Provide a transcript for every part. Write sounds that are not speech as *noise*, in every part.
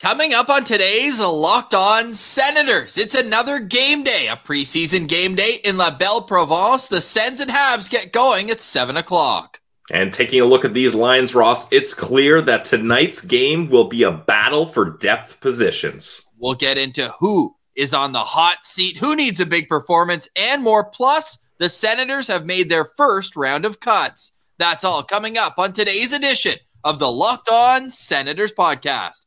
Coming up on today's Locked On Senators, it's another game day, a preseason game day in La Belle Province. The Sens and Habs get going at 7 o'clock. And taking a look at these lines, Ross, it's clear that tonight's game will be a battle for depth positions. We'll get into who is on the hot seat, who needs a big performance, and more. Plus, the Senators have made their first round of cuts. That's all coming up on today's edition of the Locked On Senators podcast.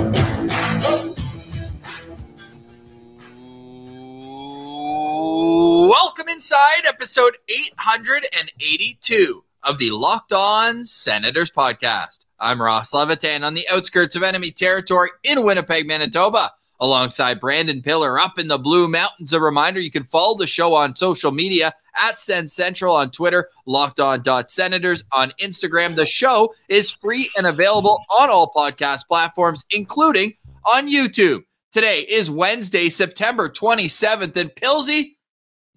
Welcome inside episode 882 of the Locked On Senators podcast. I'm Ross Levitan on the outskirts of enemy territory in Winnipeg, Manitoba, alongside Brandon Piller up in the Blue Mountains. A reminder you can follow the show on social media at Sens Central on Twitter, locked on senators on Instagram. The show is free and available on all podcast platforms, including on YouTube. Today is Wednesday, September 27th, and Pilsy,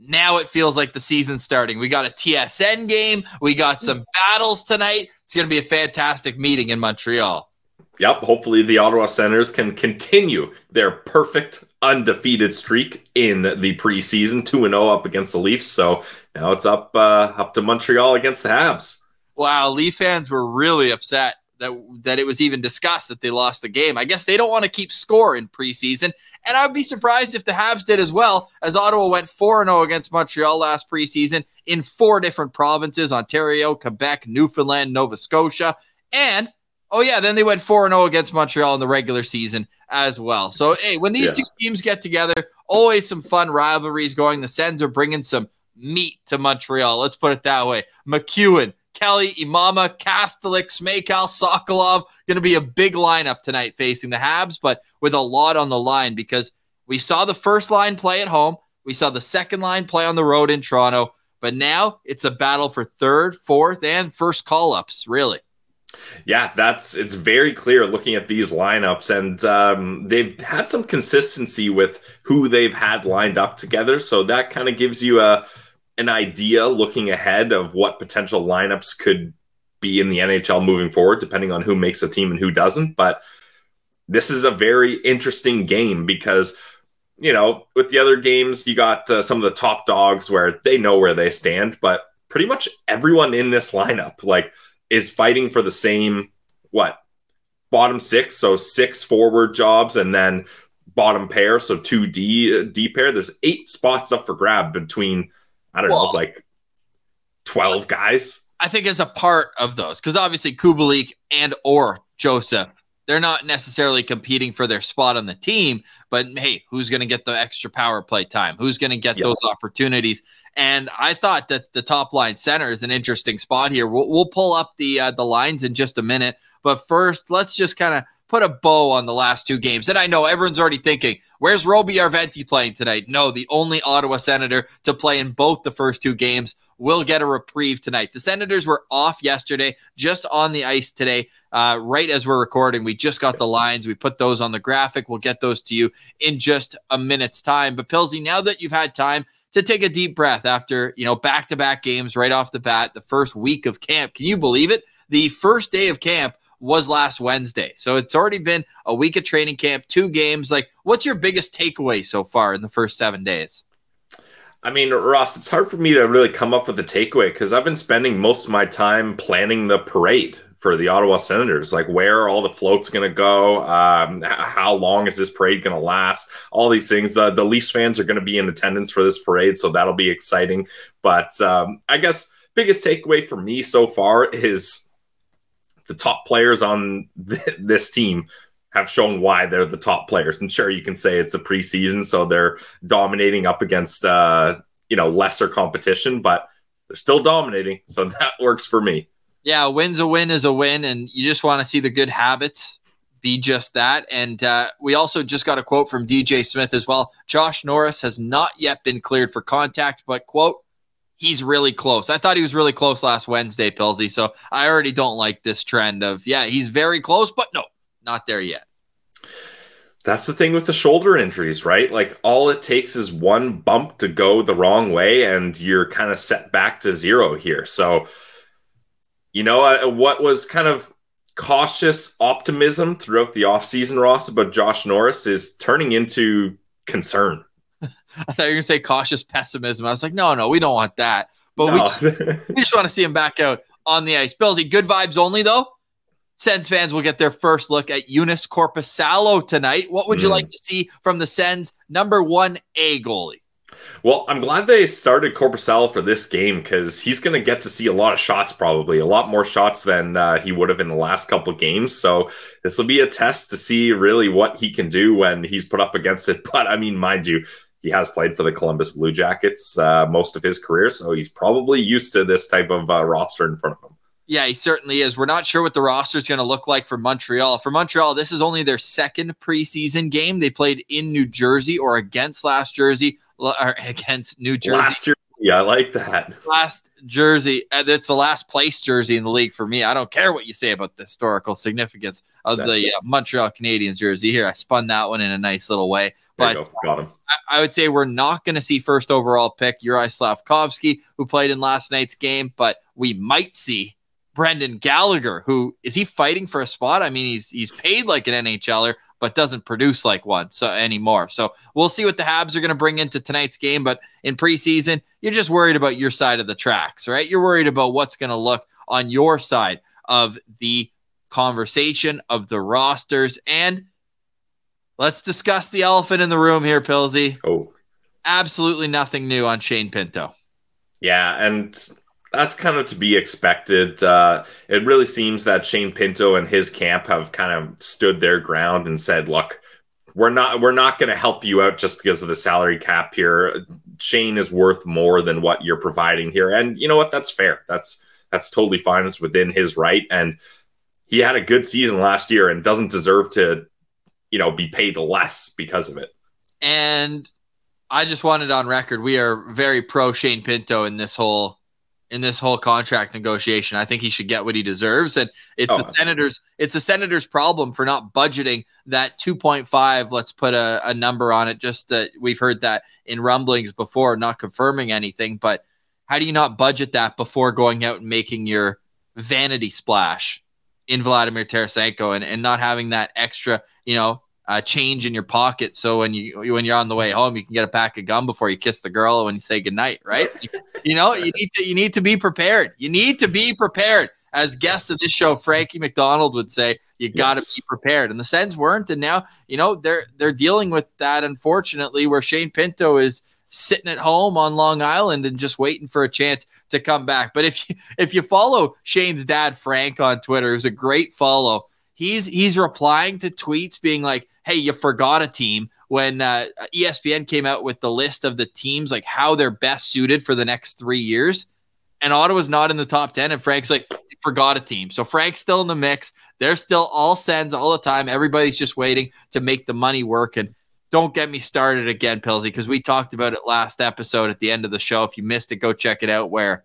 now it feels like the season's starting. We got a TSN game. We got some battles tonight. It's going to be a fantastic meeting in Montreal. Yep. Hopefully, the Ottawa Senators can continue their perfect undefeated streak in the preseason, two and zero up against the Leafs. So now it's up uh, up to Montreal against the Habs. Wow, Leaf fans were really upset that that it was even discussed that they lost the game. I guess they don't want to keep score in preseason, and I'd be surprised if the Habs did as well. As Ottawa went 4-0 against Montreal last preseason in four different provinces: Ontario, Quebec, Newfoundland, Nova Scotia, and oh yeah, then they went 4-0 against Montreal in the regular season as well. So hey, when these yeah. two teams get together, always some fun rivalries going. The Sens are bringing some meat to Montreal. Let's put it that way. MacEwen Kelly, Imama, Kastelic, Smejkal, Sokolov. Going to be a big lineup tonight facing the Habs, but with a lot on the line because we saw the first line play at home. We saw the second line play on the road in Toronto, but now it's a battle for third, fourth, and first call ups, really. Yeah, that's it's very clear looking at these lineups, and um, they've had some consistency with who they've had lined up together. So that kind of gives you a an idea looking ahead of what potential lineups could be in the NHL moving forward, depending on who makes a team and who doesn't. But this is a very interesting game because, you know, with the other games, you got uh, some of the top dogs where they know where they stand, but pretty much everyone in this lineup, like, is fighting for the same, what, bottom six, so six forward jobs, and then bottom pair, so two D D pair. There's eight spots up for grab between I don't well, know, like 12 guys. I think as a part of those, because obviously Kubalik and or Joseph, they're not necessarily competing for their spot on the team, but hey, who's going to get the extra power play time? Who's going to get yep. those opportunities? And I thought that the top line center is an interesting spot here. We'll, we'll pull up the uh, the lines in just a minute, but first, let's just kind of put a bow on the last two games. And I know everyone's already thinking, where's Roby Järventie playing tonight? No, the only Ottawa Senator to play in both the first two games will get a reprieve tonight. The Senators were off yesterday, just on the ice today, uh, right as we're recording. We just got the lines. We put those on the graphic. We'll get those to you in just a minute's time. But Pilsy, now that you've had time to take a deep breath after, you know, back-to-back games right off the bat, the first week of camp, can you believe it? The first day of camp was last Wednesday. So it's already been a week of training camp, two games. Like, what's your biggest takeaway so far in the first seven days? I mean, Ross, it's hard for me to really come up with a takeaway because I've been spending most of my time planning the parade for the Ottawa Senators. Like, where are all the floats going to go? Um, how long is this parade going to last? All these things. The, the Leafs fans are going to be in attendance for this parade, so that'll be exciting. But um, I guess biggest takeaway for me so far is the top players on th- this team have shown why they're the top players. And sure, you can say it's the preseason, so they're dominating up against uh, you know lesser competition, but they're still dominating. So *laughs* that works for me. Yeah, a win's a win is a win, and you just want to see the good habits be just that. And uh, we also just got a quote from DJ Smith as well. Josh Norris has not yet been cleared for contact, but quote, he's really close. I thought he was really close last Wednesday, Pilsy. So I already don't like this trend of, yeah, he's very close, but no, not there yet. That's the thing with the shoulder injuries, right? Like all it takes is one bump to go the wrong way, and you're kind of set back to zero here. So, you know, uh, what was kind of cautious optimism throughout the offseason, Ross, about Josh Norris is turning into concern. I thought you were going to say cautious pessimism. I was like, no, no, we don't want that. But no. we, just, we just want to see him back out on the ice. Pilsy, good vibes only, though. Sens fans will get their first look at Joonas Korpisalo tonight. What would you mm. like to see from the Sens number one A goalie? Well, I'm glad they started Korpisalo for this game because he's going to get to see a lot of shots, probably a lot more shots than uh, he would have in the last couple games. So this will be a test to see really what he can do when he's put up against it. *laughs* But I mean, mind you, he has played for the Columbus Blue Jackets uh, most of his career, so he's probably used to this type of uh, roster in front of him. Yeah, he certainly is. We're not sure what the roster is going to look like for Montreal. For Montreal, this is only their second preseason game. They played in New Jersey or against last Jersey or *laughs* against New Jersey. Last year, yeah, I like that. Last jersey. It's the last place jersey in the league for me. I don't care what you say about the historical significance of That's the uh, Montreal Canadiens jersey. Here, I spun that one in a nice little way. But got him. I, I, would say we're not going to see first overall pick Juraj Slafkovsky, who played in last night's game, but we might see Brendan Gallagher, who is he fighting for a spot? I mean, he's he's paid like an NHLer, but doesn't produce like one so anymore. So we'll see what the Habs are going to bring into tonight's game. But in preseason, you're just worried about your side of the tracks, right? You're worried about what's going to look on your side of the conversation of the rosters. And let's discuss the elephant in the room here, Pilsy. Oh, absolutely nothing new on Shane Pinto. Yeah, and that's kind of to be expected. Uh, it really seems that Shane Pinto and his camp have kind of stood their ground and said, "Look, we're not we're not going to help you out just because of the salary cap here. Shane is worth more than what you're providing here, and you know what? That's fair. That's that's totally fine. It's within his right, and he had a good season last year and doesn't deserve to, you know, be paid less because of it. And I just wanted on record, we are very pro Shane Pinto in this whole in this whole contract negotiation. I think he should get what he deserves. And it's oh, the Senators, it's the Senators' problem for not budgeting that 2.5. Let's put a, a number on it. Just that we've heard that in rumblings before, not confirming anything. But how do you not budget that before going out and making your vanity splash in Vladimir Tarasenko and, and not having that extra, you know, uh, change in your pocket. So when you when you're on the way home, you can get a pack of gum before you kiss the girl when you say goodnight, right? *laughs* you know, you need to you need to be prepared. You need to be prepared. As guests of this show, Frankie McDonald would say, you got to yes. be prepared. And the Sens weren't, and now you know they're they're dealing with that. Unfortunately, where Shane Pinto is sitting at home on Long Island and just waiting for a chance to come back. But if you if you follow Shane's dad Frank on Twitter, who's a great follow, he's he's replying to tweets being like, "Hey, you forgot a team." When uh, ESPN came out with the list of the teams, like how they're best suited for the next three years, and Ottawa's not in the top ten, and Frank's like, "Forgot a team." So Frank's still in the mix. They're still all sends all the time. Everybody's just waiting to make the money work. And don't get me started again, Pilsy, because we talked about it last episode at the end of the show. If you missed it, go check it out. Where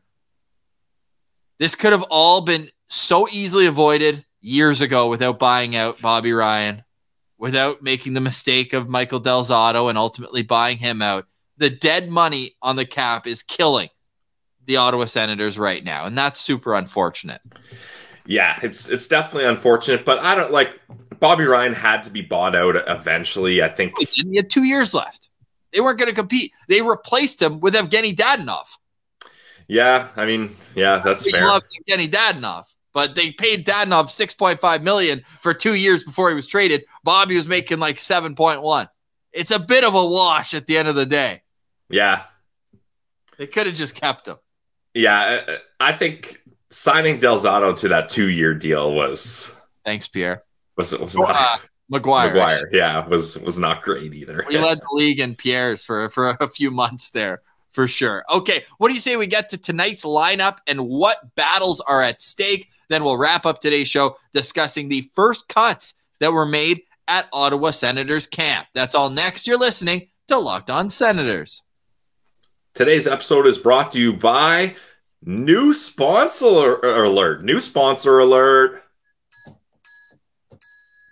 this could have all been so easily avoided years ago without buying out Bobby Ryan, without making the mistake of Michael Del Zotto and ultimately buying him out. The dead money on the cap is killing the Ottawa Senators right now, and that's super unfortunate. Yeah, it's it's definitely unfortunate, but I don't like Bobby Ryan had to be bought out eventually. I think he had two years left. They weren't going to compete. They replaced him with Evgeny Dadonov. Yeah, I mean, yeah, that's we fair. Love Evgeny Dadonov but they paid Dadonov 6.5 million for two years before he was traded. Bobby was making like 7.1. It's a bit of a wash at the end of the day. Yeah. They could have just kept him. Yeah, uh, uh, I think signing Del Zotto to that two year deal was thanks, Pierre. Was it was not uh, McGuire. McGuire, yeah, was was not great either. We led the league in Pierre's for for a few months there for sure. Okay, what do you say we get to tonight's lineup and what battles are at stake? Then we'll wrap up today's show discussing the first cuts that were made at Ottawa Senators camp. That's all next. You're listening to Locked On Senators. Today's episode is brought to you by new sponsor alert. New sponsor alert.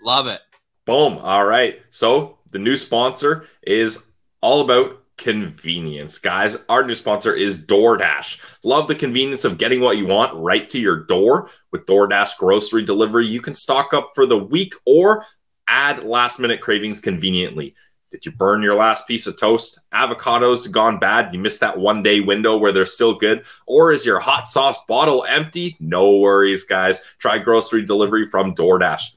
Love it. Boom. All right. So the new sponsor is all about convenience. Guys, our new sponsor is DoorDash. Love the convenience of getting what you want right to your door. With DoorDash grocery delivery, you can stock up for the week or add last minute cravings conveniently. Did you burn your last piece of toast? Avocados gone bad? You missed that one day window where they're still good? Or is your hot sauce bottle empty? No worries, guys. Try grocery delivery from DoorDash.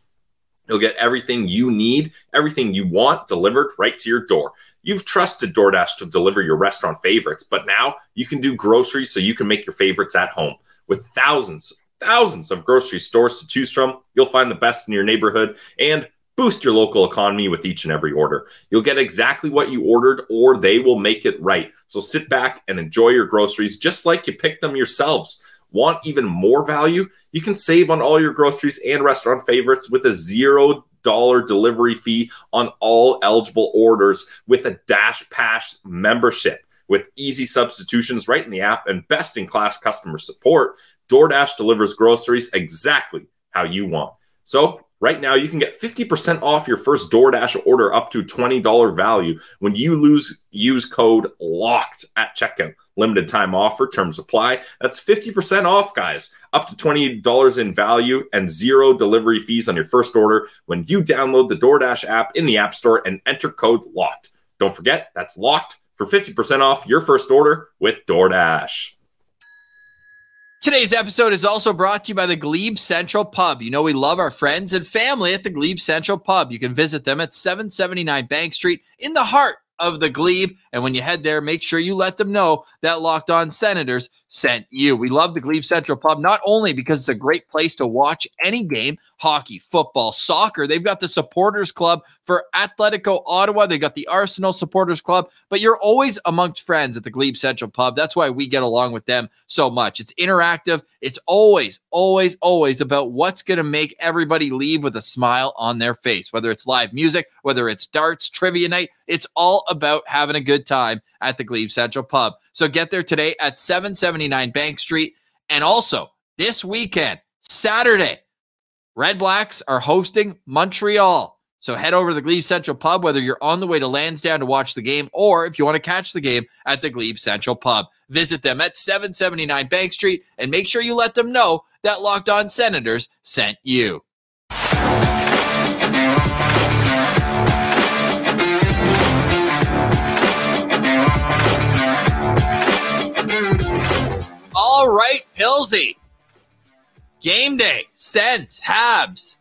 You'll get everything you need, everything you want delivered right to your door. You've trusted DoorDash to deliver your restaurant favorites, but now you can do groceries so you can make your favorites at home. With thousands, thousands of grocery stores to choose from, you'll find the best in your neighborhood and boost your local economy with each and every order. You'll get exactly what you ordered, or they will make it right. So sit back and enjoy your groceries just like you picked them yourselves. Want even more value? You can save on all your groceries and restaurant favorites with a zero dollar delivery fee on all eligible orders with a DashPass membership. With easy substitutions right in the app and best in class customer support, DoorDash delivers groceries exactly how you want. So Right now, you can get 50% off your first DoorDash order up to $20 value when you lose use code LOCKED at checkout. Limited time offer, terms apply. That's 50% off, guys. Up to $20 in value and zero delivery fees on your first order when you download the DoorDash app in the App Store and enter code LOCKED. Don't forget, that's LOCKED for 50% off your first order with DoorDash. Today's episode is also brought to you by the Glebe Central Pub. You know, we love our friends and family at the Glebe Central Pub. You can visit them at 779 Bank Street in the heart of the Glebe. And when you head there, make sure you let them know that Locked On Senators sent you. We love the Glebe Central Pub not only because it's a great place to watch any game hockey, football, soccer. They've got the supporters club for Atletico Ottawa. they've got the Arsenal supporters club, but you're always amongst friends at the Glebe Central Pub. That's why we get along with them so much. It's interactive. It's always, always, always about what's going to make everybody leave with a smile on their face, whether it's live music, whether it's darts, trivia night. It's all about having a good time at the Glebe Central Pub. So get there today at 779 Bank Street. And also this weekend, Saturday, Red Blacks are hosting Montreal. So head over to the Glebe Central Pub, whether you're on the way to Lansdowne to watch the game or if you want to catch the game at the Glebe Central Pub. Visit them at 779 Bank Street and make sure you let them know that Locked On Senators sent you. All right, Pilsy. Game day, Sens, Habs.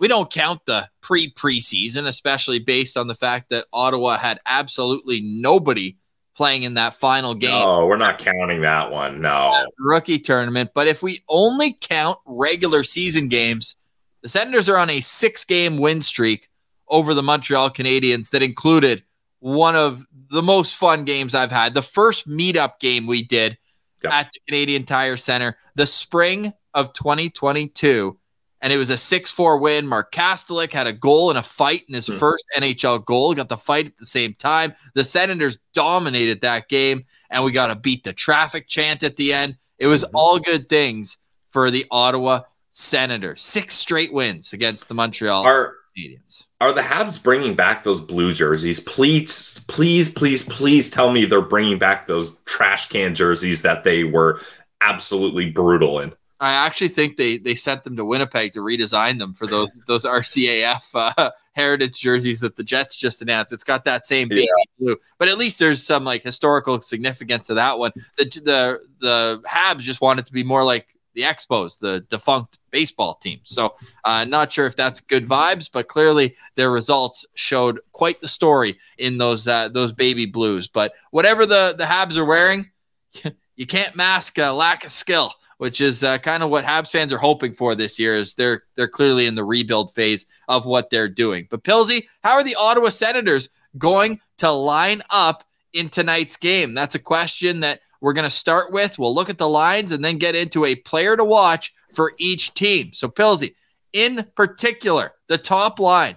We don't count the pre preseason, especially based on the fact that Ottawa had absolutely nobody playing in that final game. No, we're not counting that one. No. That rookie tournament. But if we only count regular season games, the Senators are on a six game win streak over the Montreal Canadiens that included one of the most fun games I've had. The first meetup game we did yep. at the Canadian Tire Center, the spring of 2022. And it was a 6 4 win. Mark Kastelic had a goal and a fight in his hmm. first NHL goal. Got the fight at the same time. The Senators dominated that game, and we got to beat the traffic chant at the end. It was mm-hmm. all good things for the Ottawa Senators. Six straight wins against the Montreal are, Canadiens. Are the Habs bringing back those blue jerseys? Please, please, please, please tell me they're bringing back those trash can jerseys that they were absolutely brutal in. I actually think they they sent them to Winnipeg to redesign them for those *laughs* those RCAF uh, heritage jerseys that the Jets just announced. It's got that same baby yeah. blue, but at least there's some like historical significance to that one. The the the Habs just wanted to be more like the Expos, the defunct baseball team. So, uh, not sure if that's good vibes, but clearly their results showed quite the story in those uh, those baby blues. But whatever the the Habs are wearing, *laughs* you can't mask a lack of skill which is uh, kind of what Habs fans are hoping for this year. Is they're they're clearly in the rebuild phase of what they're doing. But Pilsy, how are the Ottawa Senators going to line up in tonight's game? That's a question that we're going to start with. We'll look at the lines and then get into a player to watch for each team. So Pilsy, in particular, the top line.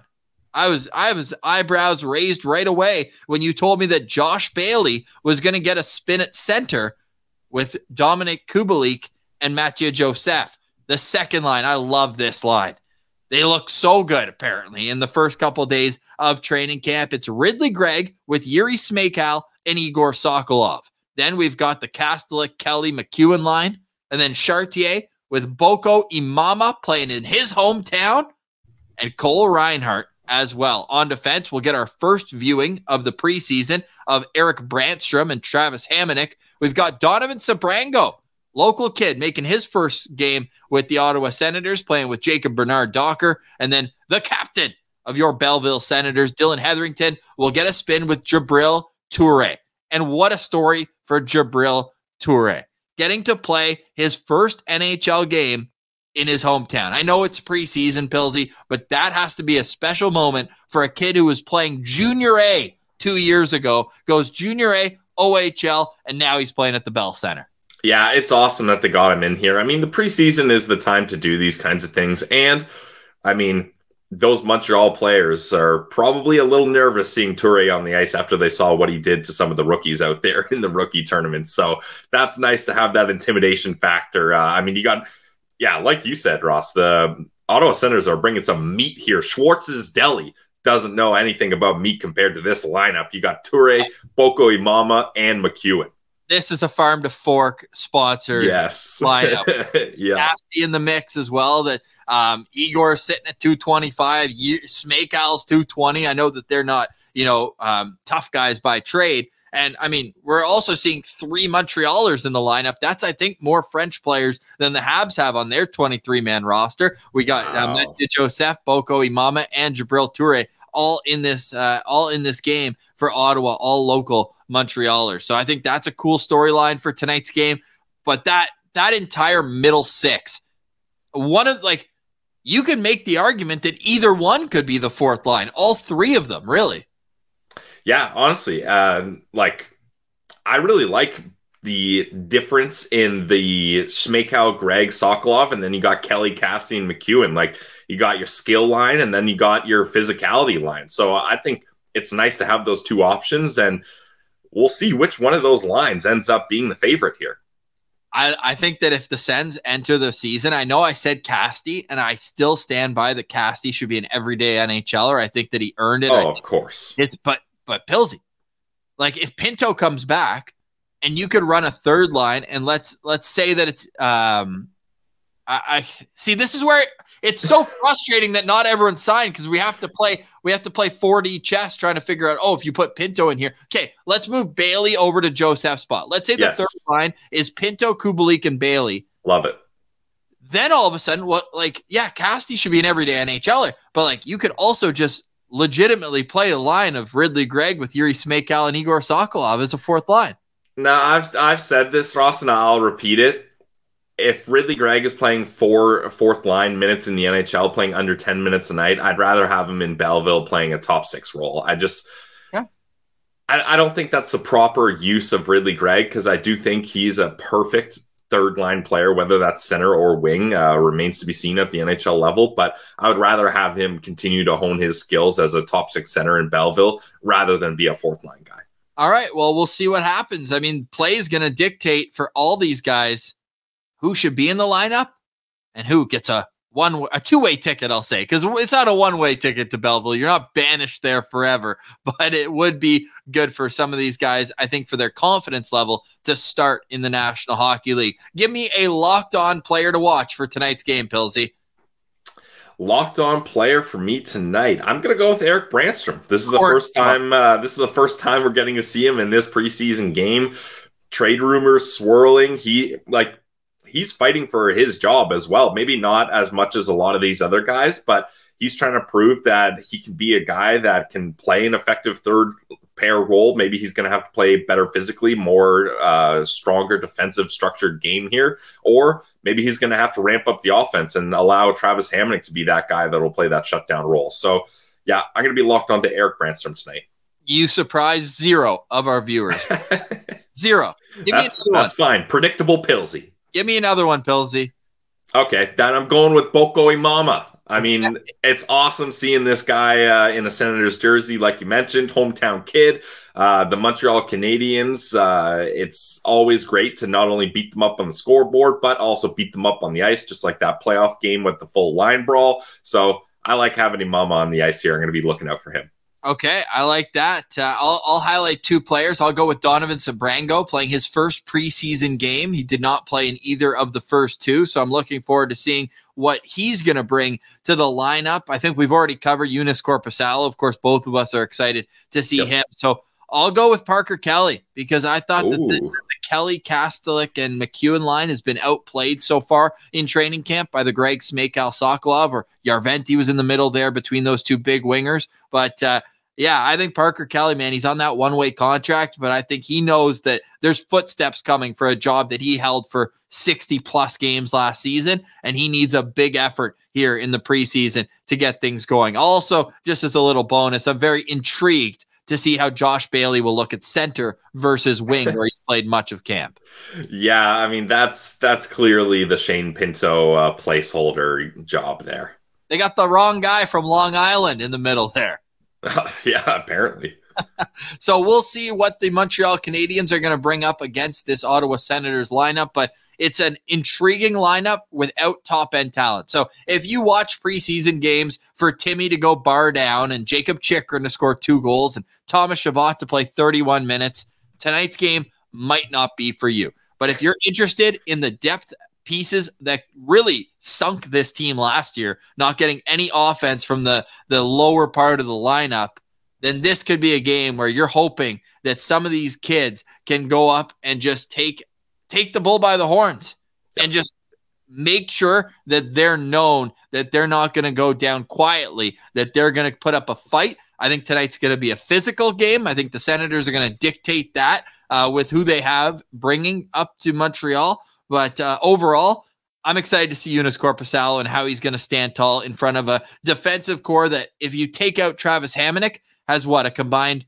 I was I was eyebrows raised right away when you told me that Josh Bailey was going to get a spin at center with Dominik Kubalik and Mathieu Joseph. The second line, I love this line. They look so good, apparently, in the first couple days of training camp. It's Ridley Greig with Jiri Smejkal and Igor Sokolov. Then we've got the Kastelic Kelly MacEwen line, and then Chartier with Boko Imama playing in his hometown, and Cole Reinhardt as well. On defense, we'll get our first viewing of the preseason of Erik Brannstrom and Travis Hamonic. We've got Donovan Sebrango, local kid, making his first game with the Ottawa Senators, playing with Jacob Bernard Docker, and then the captain of your Belleville Senators, Dillon Heatherington, will get a spin with Djibril Toure. And what a story for Djibril Toure. Getting to play his first NHL game in his hometown. I know it's preseason, Pilsy, but that has to be a special moment for a kid who was playing junior A two years ago, goes junior A, OHL, and now he's playing at the Bell Center. Yeah, it's awesome that they got him in here. I mean, the preseason is the time to do these kinds of things. And I mean, those Montreal players are probably a little nervous seeing Toure on the ice after they saw what he did to some of the rookies out there *laughs* in the rookie tournament. So that's nice to have that intimidation factor. Uh, I mean, you got yeah, like you said, Ross, the Ottawa Senators are bringing some meat here. Schwartz's Deli doesn't know anything about meat compared to this lineup. You got Toure, Boko Imama, and MacEwen. This is a farm to fork sponsored yes. lineup. *laughs* yeah. Nasty in the mix as well. That um, Igor sitting at 225, Smejkal's 220. I know that they're not, you know, um, tough guys by trade, and I mean, we're also seeing three Montrealers in the lineup. That's, I think, more French players than the Habs have on their 23 man roster. We got uh, wow. uh, Joseph, Boko Imama, and Djibril Toure all in this, uh, all in this game for Ottawa, all local Montrealers. So I think that's a cool storyline for tonight's game. But that that entire middle six, one of like, you could make the argument that either one could be the fourth line. All three of them, really. Yeah, honestly, uh, like I really like the difference in the Smejkal, Greig, Sokolov, and then you got Kelly, Casty, and MacEwen. Like you got your skill line, and then you got your physicality line. So I think it's nice to have those two options, and we'll see which one of those lines ends up being the favorite here. I, I think that if the Sens enter the season, I know I said Casty, and I still stand by that Casty should be an everyday NHLer. I think that he earned it. Oh, of course. It's but but Pilsy, like if Pinto comes back and you could run a third line and let's let's say that it's um I, I see this is where it's so *laughs* frustrating that not everyone signed because we have to play we have to play 4D chess trying to figure out oh if you put Pinto in here. Okay let's move Bailey over to Joseph's spot. Let's say yes. the third line is Pinto Kubalik and Bailey. Love it. Then all of a sudden what like yeah Casty should be an everyday NHLer but like you could also just legitimately play a line of Ridley Greig with Jiri Smejkal and Igor Sokolov as a fourth line. Now I've I've said this, Ross, and I'll repeat it. If Ridley Greig is playing four fourth line minutes in the NHL, playing under ten minutes a night, I'd rather have him in Belleville playing a top six role. I just yeah. I, I don't think that's the proper use of Ridley Greig because I do think he's a perfect third line player, whether that's center or wing, uh, remains to be seen at the NHL level. But I would rather have him continue to hone his skills as a top six center in Belleville rather than be a fourth line guy. All right. Well, we'll see what happens. I mean, play is going to dictate for all these guys who should be in the lineup and who gets a one a two way ticket, I'll say, because it's not a one way ticket to Belleville. You're not banished there forever, *laughs* but it would be good for some of these guys, I think, for their confidence level to start in the National Hockey League. Give me a locked on player to watch for tonight's game, Pilsy. Locked on player for me tonight. I'm gonna go with Erik Brannstrom. This is the first time. Uh, this is the first time we're getting to see him in this preseason game. Trade rumors swirling. He like he's fighting for his job as well. Maybe not as much as a lot of these other guys, but he's trying to prove that he can be a guy that can play an effective third pair role. Maybe he's going to have to play better physically, more uh, stronger defensive structured game here, or maybe he's going to have to ramp up the offense and allow Travis Hamonic to be that guy that will play that shutdown role. So, yeah, I'm going to be locked onto Erik Brannstrom tonight. You surprised zero of our viewers. *laughs* zero. That's, that's fine. Predictable Pilsy. Give me another one, Pilsy. Okay, then I'm going with Boko Imama. I mean, it's awesome seeing this guy uh, in a Senators jersey, like you mentioned, hometown kid. Uh, the Montreal Canadiens, uh, it's always great to not only beat them up on the scoreboard, but also beat them up on the ice, just like that playoff game with the full line brawl. So I like having Imama on the ice here. I'm going to be looking out for him. Okay, I like that. Uh, I'll, I'll highlight two players. I'll go with Donovan Sabrango playing his first preseason game. He did not play in either of the first two, so I'm looking forward to seeing what he's going to bring to the lineup. I think we've already covered Joonas Korpisalo. Of course, both of us are excited to see yep. him. So I'll go with Parker Kelly because I thought Ooh. that the, the, Kelly, Kastelic, and MacEwen line has been outplayed so far in training camp by the Greig Smejkal Sokolov or Järventie was in the middle there between those two big wingers. But uh, yeah, I think Parker Kelly, man, he's on that one way contract, but I think he knows that there's footsteps coming for a job that he held for 60 plus games last season, and he needs a big effort here in the preseason to get things going. Also, just as a little bonus, I'm very intrigued to see how Josh Bailey will look at center versus wing, where he's played much of camp. *laughs* Yeah, I mean that's that's clearly the Shane Pinto uh, placeholder job there. They got the wrong guy from Long Island in the middle there. *laughs* yeah, apparently. *laughs* so we'll see what the Montreal Canadiens are going to bring up against this Ottawa Senators lineup, but it's an intriguing lineup without top end talent. So if you watch preseason games for Timmy to go bar down and Jakob Chychrun to score two goals and Thomas Chabot to play 31 minutes, tonight's game might not be for you. But if you're interested in the depth pieces that really sunk this team last year, not getting any offense from the the lower part of the lineup, then this could be a game where you're hoping that some of these kids can go up and just take take the bull by the horns and just make sure that they're known that they're not going to go down quietly, that they're going to put up a fight. I think tonight's going to be a physical game. I think the Senators are going to dictate that uh, with who they have bringing up to Montreal. But uh, overall, I'm excited to see Joonas Korpisalo and how he's going to stand tall in front of a defensive corps that, if you take out Travis Hamonic, has what a combined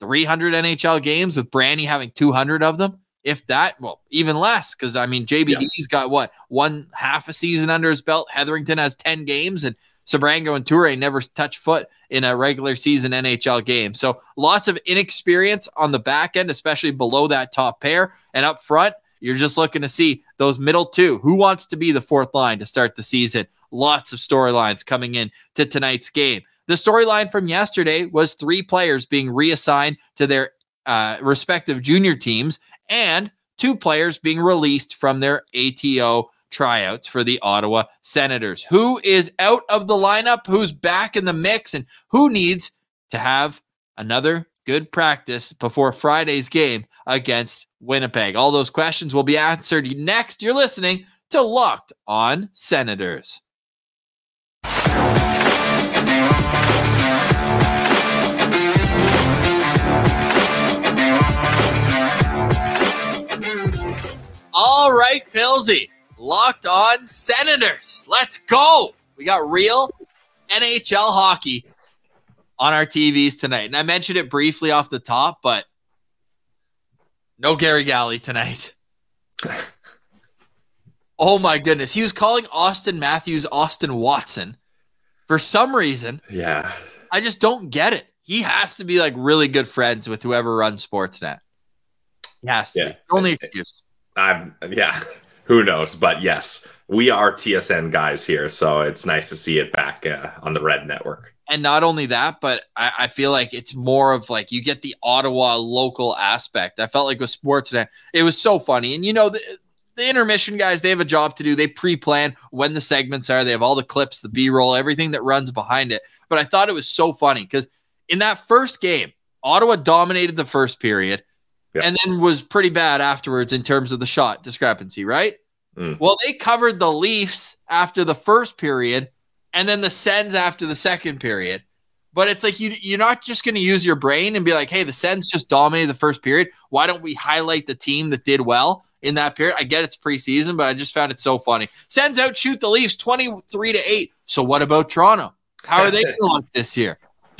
300 NHL games with Brandy having 200 of them. If that, well, even less, because I mean, JBD's yeah. got what one half a season under his belt. Heatherington has 10 games, and Sebrango and Toure never touch foot in a regular season NHL game. So lots of inexperience on the back end, especially below that top pair. And up front, you're just looking to see those middle two. Who wants to be the fourth line to start the season? Lots of storylines coming in to tonight's game. The storyline from yesterday was three players being reassigned to their uh, respective junior teams and two players being released from their ATO tryouts for the Ottawa Senators. Who is out of the lineup? Who's back in the mix? And who needs to have another good practice before Friday's game against Winnipeg? All those questions will be answered next. You're listening to Locked on Senators. All right, Pilsy, locked on Senators. Let's go. We got real NHL hockey on our TVs tonight. And I mentioned it briefly off the top, but no Gary Galley tonight. *laughs* oh my goodness. He was calling Austin Matthews Austin Watson for some reason. Yeah. I just don't get it. He has to be like really good friends with whoever runs Sportsnet. He has to yeah. be. Only excuse. I'm yeah. Who knows? But yes, we are TSN guys here, so it's nice to see it back uh, on the Red Network. And not only that, but I, I, feel like it's more of like you get the Ottawa local aspect. I felt like with sports today, it was so funny. And you know, the, the intermission guys, they have a job to do. They pre-plan when the segments are. They have all the clips, the B-roll, everything that runs behind it. But I thought it was so funny because in that first game, Ottawa dominated the first period and then was pretty bad afterwards in terms of the shot discrepancy, right? Mm. Well, they covered the Leafs after the first period and then the Sens after the second period. But it's like you you're not just going to use your brain and be like, "Hey, the Sens just dominated the first period. Why don't we highlight the team that did well in that period?" I get it's preseason, but I just found it so funny. Sens outshoot the Leafs 23 to 8. So what about Toronto? How are they *laughs* going to look this year?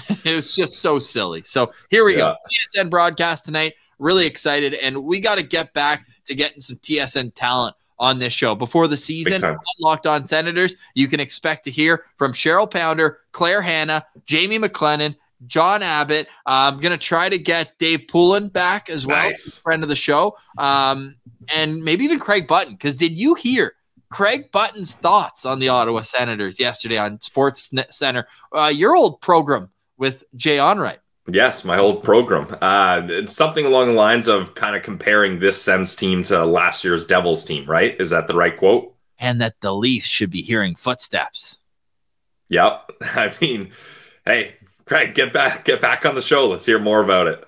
*laughs* it was just so silly. So here we yeah. go. TSN broadcast tonight. Really excited. And we got to get back to getting some TSN talent on this show. Before the season, time. Locked On Senators, you can expect to hear from Cheryl Pounder, Claire Hanna, Jamie McLennan, John Abbott. I'm going to try to get Dave Poulin back as well, Nice. friend of the show, um, and maybe even Craig Button. Because did you hear Craig Button's thoughts on the Ottawa Senators yesterday on Sports Center? Uh, your old program with Jay Onrait. Yes, my old program. Uh, it's something along the lines of kind of comparing this Sens team to last year's Devils team, right? Is that the right quote? and that the Leafs should be hearing footsteps. Yep. *laughs* I mean, hey, Craig, get back, get back on the show. Let's hear more about it.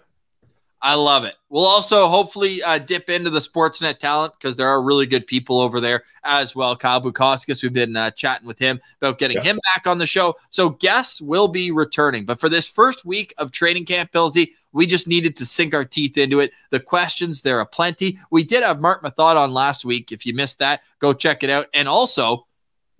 I love it. We'll also hopefully uh, dip into the Sportsnet talent because there are really good people over there as well. Kyle Bukauskas, we've been uh, chatting with him about getting Yeah. him back on the show. So guests will be returning. But for this first week of training camp, Pilsy, we just needed to sink our teeth into it. The questions, there are plenty. We did have Marc Methot on last week. If you missed that, go check it out. And also,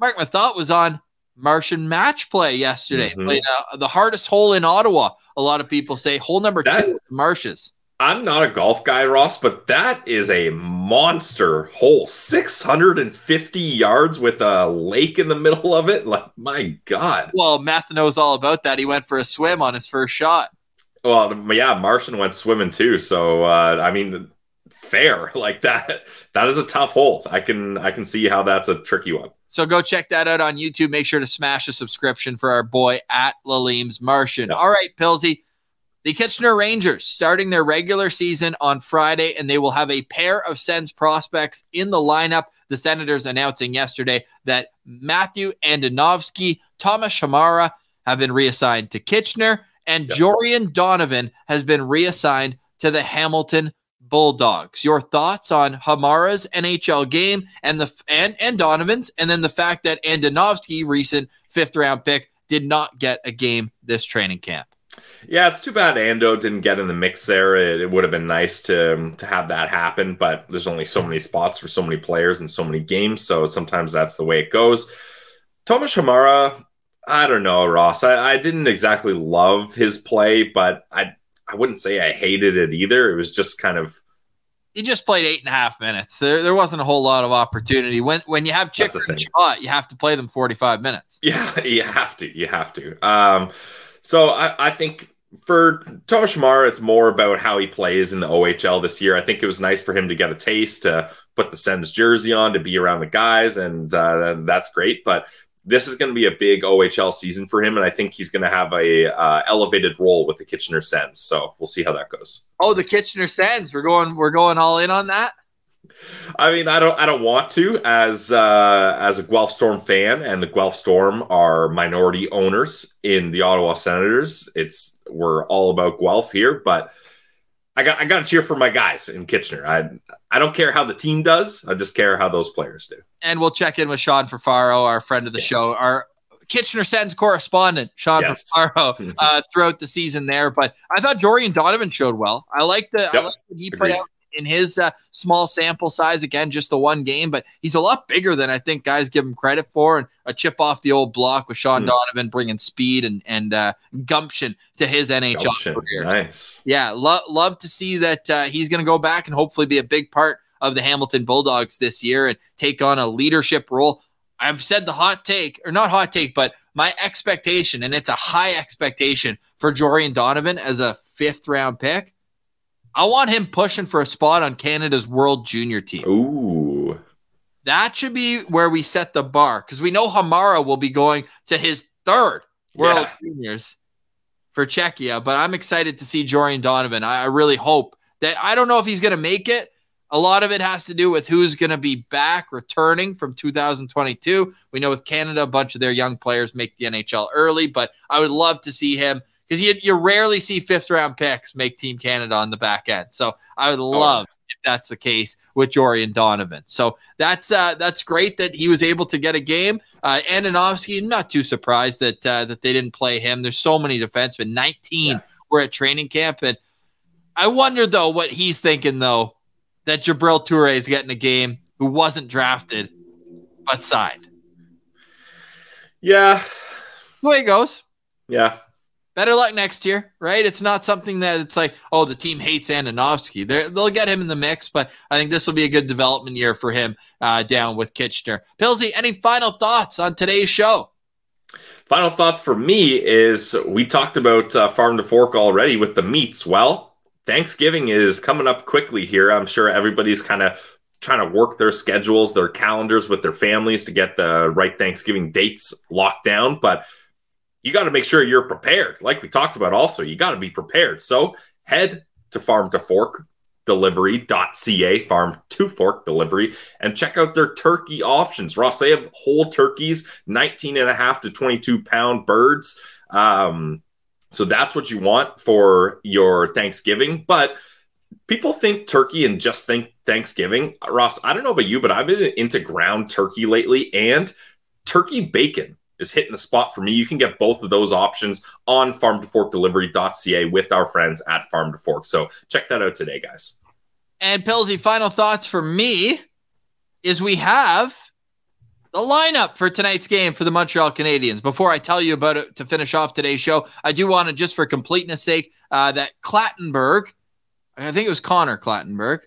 Marc Methot was on Martian match play yesterday. Mhm. Played uh, the hardest hole in Ottawa. A lot of people say hole number That- two, Marshes. I'm not a golf guy, Ross, but that is a monster hole. 650 yards with a lake in the middle of it. Like, my God. Well, Meth knows all about that. He went for a swim on his first shot. Well, yeah, Martian went swimming too. So, uh, I mean, fair *laughs* like that. That is a tough hole. I can, I can see how that's a tricky one. So go check that out on YouTube. Make sure to smash a subscription for our boy at Laleem's Martian. Yep. All right, Pilsy. The Kitchener Rangers starting their regular season on Friday, and they will have a pair of Sens prospects in the lineup. The Senators announcing yesterday that Matthew Andonovski, Thomas Hamara have been reassigned to Kitchener, and Yep. Jorian Donovan has been reassigned to the Hamilton Bulldogs. Your thoughts on Hamara's NHL game and the and and Donovan's, and then the fact that Andonovski, recent fifth round pick, did not get a game this training camp. Yeah, it's too bad Ando didn't get in the mix there. It, it would have been nice to to have that happen, but there's only so many spots for so many players and so many games, so sometimes that's the way it goes. Thomas Hamara, I don't know, Ross. I, I didn't exactly love his play, but I I wouldn't say I hated it either. It was just kind of He just played eight and a half minutes. There, there wasn't a whole lot of opportunity. When when you have Chychrun. Shot, you have to play them forty five minutes. Yeah, *laughs* you have to. You have to. Um, so I, I think for Thomas Shamar, it's more about how he plays in the OHL this year. I think it was nice for him to get a taste, to put the Sens jersey on, to be around the guys, and uh, that's great. But this is going to be a big OHL season for him, and I think he's going to have a uh, elevated role with the Kitchener Sens. So we'll see how that goes. Oh, the Kitchener Sens. We're going we're going all in on that. I mean, I don't, I don't want to as uh, as a Guelph Storm fan, and the Guelph Storm are minority owners in the Ottawa Senators. It's we're all about Guelph here, but I got I got to cheer for my guys in Kitchener. I I don't care how the team does. I just care how those players do. And we'll check in with Sean Fafaro, our friend of the Yes. show, our Kitchener Sens correspondent, Sean Yes. Fafaro, *laughs* uh, throughout the season there. But I thought Jorian Donovan showed well. I like the I Yep. like what he put out in his uh, small sample size. Again, just the one game, but he's a lot bigger than I think guys give him credit for. And a chip off the old block with Shean Hmm. Donovan bringing speed and and uh, gumption to his NHL Gumption. career. Nice. Yeah, lo- love to see that uh, he's going to go back and hopefully be a big part of the Hamilton Bulldogs this year and take on a leadership role. I've said the hot take, or not hot take, but my expectation, and it's a high expectation for Jorian Donovan as a fifth round pick. I want him pushing for a spot on Canada's World Junior team. Ooh. That should be where we set the bar because we know Hamara will be going to his third World Yeah. Juniors for Czechia, but I'm excited to see Jorian Donovan. I, I really hope that I don't know if he's going to make it. A lot of it has to do with who's going to be back returning from 2022. We know with Canada, a bunch of their young players make the NHL early, but I would love to see him because you, you rarely see fifth round picks make Team Canada on the back end. So I would love if that's the case with Jorian Donovan. So that's uh, that's great that he was able to get a game. Uh, Andonovski, not too surprised that uh, that they didn't play him. There's so many defensemen. 19 Yeah. were at training camp, and I wonder though what he's thinking though that Djibril Toure is getting a game who wasn't drafted but signed. Yeah. That's the way it goes. Yeah. Better luck next year, right? It's not something that it's like, oh, the team hates Andonovski. they will get him in the mix, but I think this will be a good development year for him uh, down with Kitchener. Pilsy, any final thoughts on today's show? Final thoughts for me is we talked about uh, farm to fork already with the meats. Well, Thanksgiving is coming up quickly here. I'm sure everybody's kind of trying to work their schedules, their calendars with their families to get the right Thanksgiving dates locked down. But you got to make sure you're prepared. Like we talked about, also, you got to be prepared. So head to farm to fork delivery.ca farm to fork delivery and check out their turkey options ross they have whole turkeys 19 and a half to 22 pound birds um, so that's what you want for your thanksgiving but people think turkey and just think thanksgiving ross i don't know about you but i've been into ground turkey lately and turkey bacon is hitting the spot for me. You can get both of those options on farmtoforkdelivery.ca with our friends at Farm to Fork. So check that out today, guys. And Pilsy, final thoughts for me is we have the lineup for tonight's game for the Montreal Canadiens. Before I tell you about it to finish off today's show, I do want to just for completeness sake uh, that Clattenburg, I think it was Connor Clattenburg,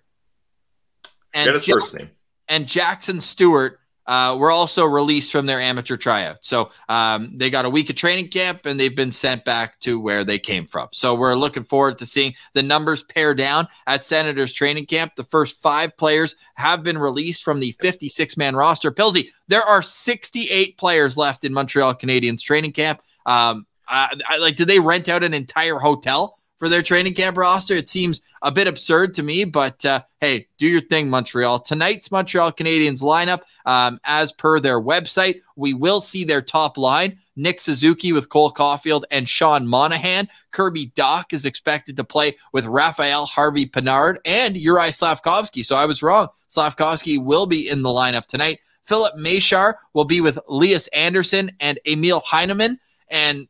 and Get his Jack- first name, and Jackson Stewart uh, were also released from their amateur tryout. So um, they got a week of training camp and they've been sent back to where they came from. So we're looking forward to seeing the numbers pare down at Senators training camp. The first five players have been released from the 56 man roster. Pilsy, there are 68 players left in Montreal Canadiens training camp. Um, I, I, like, did they rent out an entire hotel? For their training camp roster. It seems a bit absurd to me, but uh, hey, do your thing, Montreal. Tonight's Montreal Canadiens lineup, um, as per their website, we will see their top line. Nick Suzuki with Cole Caufield and Sean Monahan. Kirby Dach is expected to play with Raphael Harvey Pinard and Juraj Slafkovsky. So I was wrong. Slafkovsky will be in the lineup tonight. Filip Mesar will be with Lias Andersson and Emil Heineman. And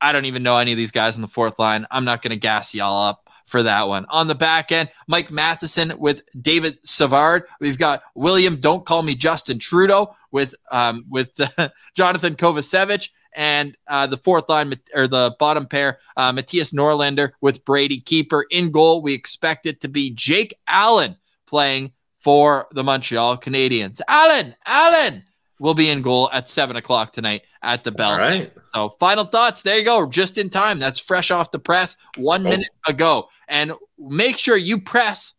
I don't even know any of these guys on the fourth line. I'm not going to gas y'all up for that one. On the back end, Mike Matheson with David Savard. We've got William, don't call me Justin Trudeau with um, with uh, *laughs* Johnathan Kovacevic. And uh, the fourth line or the bottom pair, uh, Mattias Norlinder with Brady Keeper in goal. We expect it to be Jake Allen playing for the Montreal Canadiens. Allen, Allen, will be in goal at seven o'clock tonight at the Bell. Right. So, final thoughts. There you go. Just in time. That's fresh off the press one oh. minute ago. And make sure you press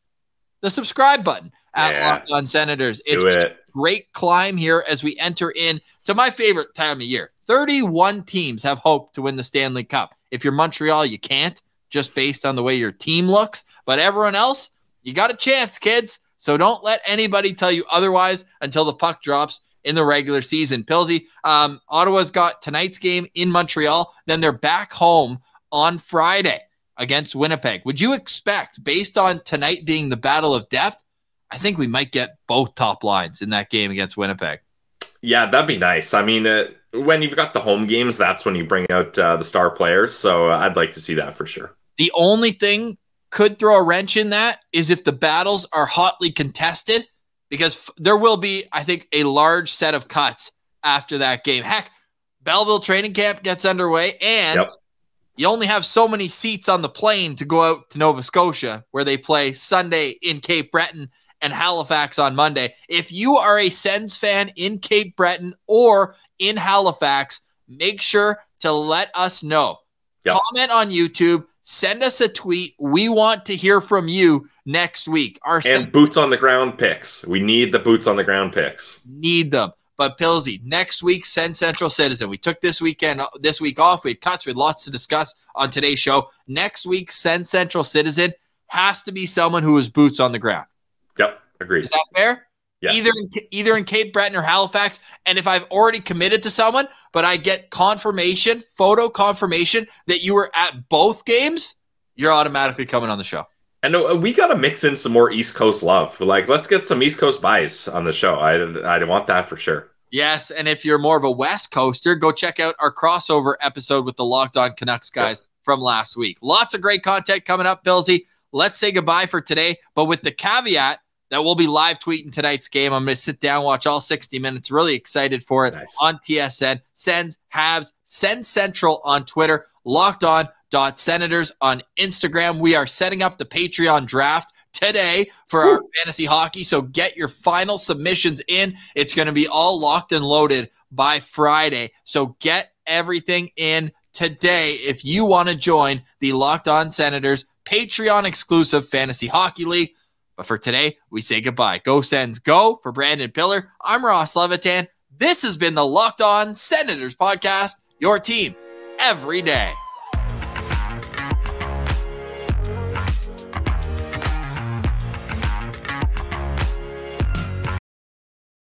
the subscribe button at yeah. Locked On Senators. It's it. a great climb here as we enter in to my favorite time of year. 31 teams have hope to win the Stanley Cup. If you're Montreal, you can't just based on the way your team looks. But everyone else, you got a chance, kids. So don't let anybody tell you otherwise until the puck drops in the regular season. Pilsy, um, Ottawa's got tonight's game in Montreal. Then they're back home on Friday against Winnipeg. Would you expect, based on tonight being the battle of depth, I think we might get both top lines in that game against Winnipeg. Yeah, that'd be nice. I mean, uh, when you've got the home games, that's when you bring out uh, the star players. So I'd like to see that for sure. The only thing could throw a wrench in that is if the battles are hotly contested because f- there will be, I think, a large set of cuts after that game. Heck, Belleville training camp gets underway, and yep. you only have so many seats on the plane to go out to Nova Scotia, where they play Sunday in Cape Breton and Halifax on Monday. If you are a Sens fan in Cape Breton or in Halifax, make sure to let us know. Yep. Comment on YouTube Send us a tweet. We want to hear from you next week. Our and boots on the ground picks. We need the boots on the ground picks. Need them. But Pilsy, next week, Sens Central Citizen. We took this weekend, uh, this week off. We had cuts. We had lots to discuss on today's show. Next week, Sens Central Citizen has to be someone who is boots on the ground. Yep, agreed. Is that fair? Yes. Either in, either in Cape Breton or Halifax. And if I've already committed to someone, but I get confirmation, photo confirmation that you were at both games, you're automatically coming on the show. And uh, we got to mix in some more East Coast love. Like, let's get some East Coast buys on the show. I, I want that for sure. Yes. And if you're more of a West Coaster, go check out our crossover episode with the Locked On Canucks guys from last week. Lots of great content coming up, Pilsy. Let's say goodbye for today, but with the caveat that we'll be live tweeting tonight's game. I'm going to sit down, watch all 60 minutes. Really excited for it nice. on TSN. Sens, Habs, Sens Central on Twitter. locked on dot senators on Instagram. We are setting up the Patreon draft today for our fantasy hockey. So get your final submissions in. It's going to be all locked and loaded by Friday. So get everything in today if you want to join the Locked On Senators Patreon exclusive fantasy hockey league. But for today, we say goodbye. Go Sens, go. For Brandon Piller, I'm Ross Levitan. This has been the Locked On Senators podcast, your team every day.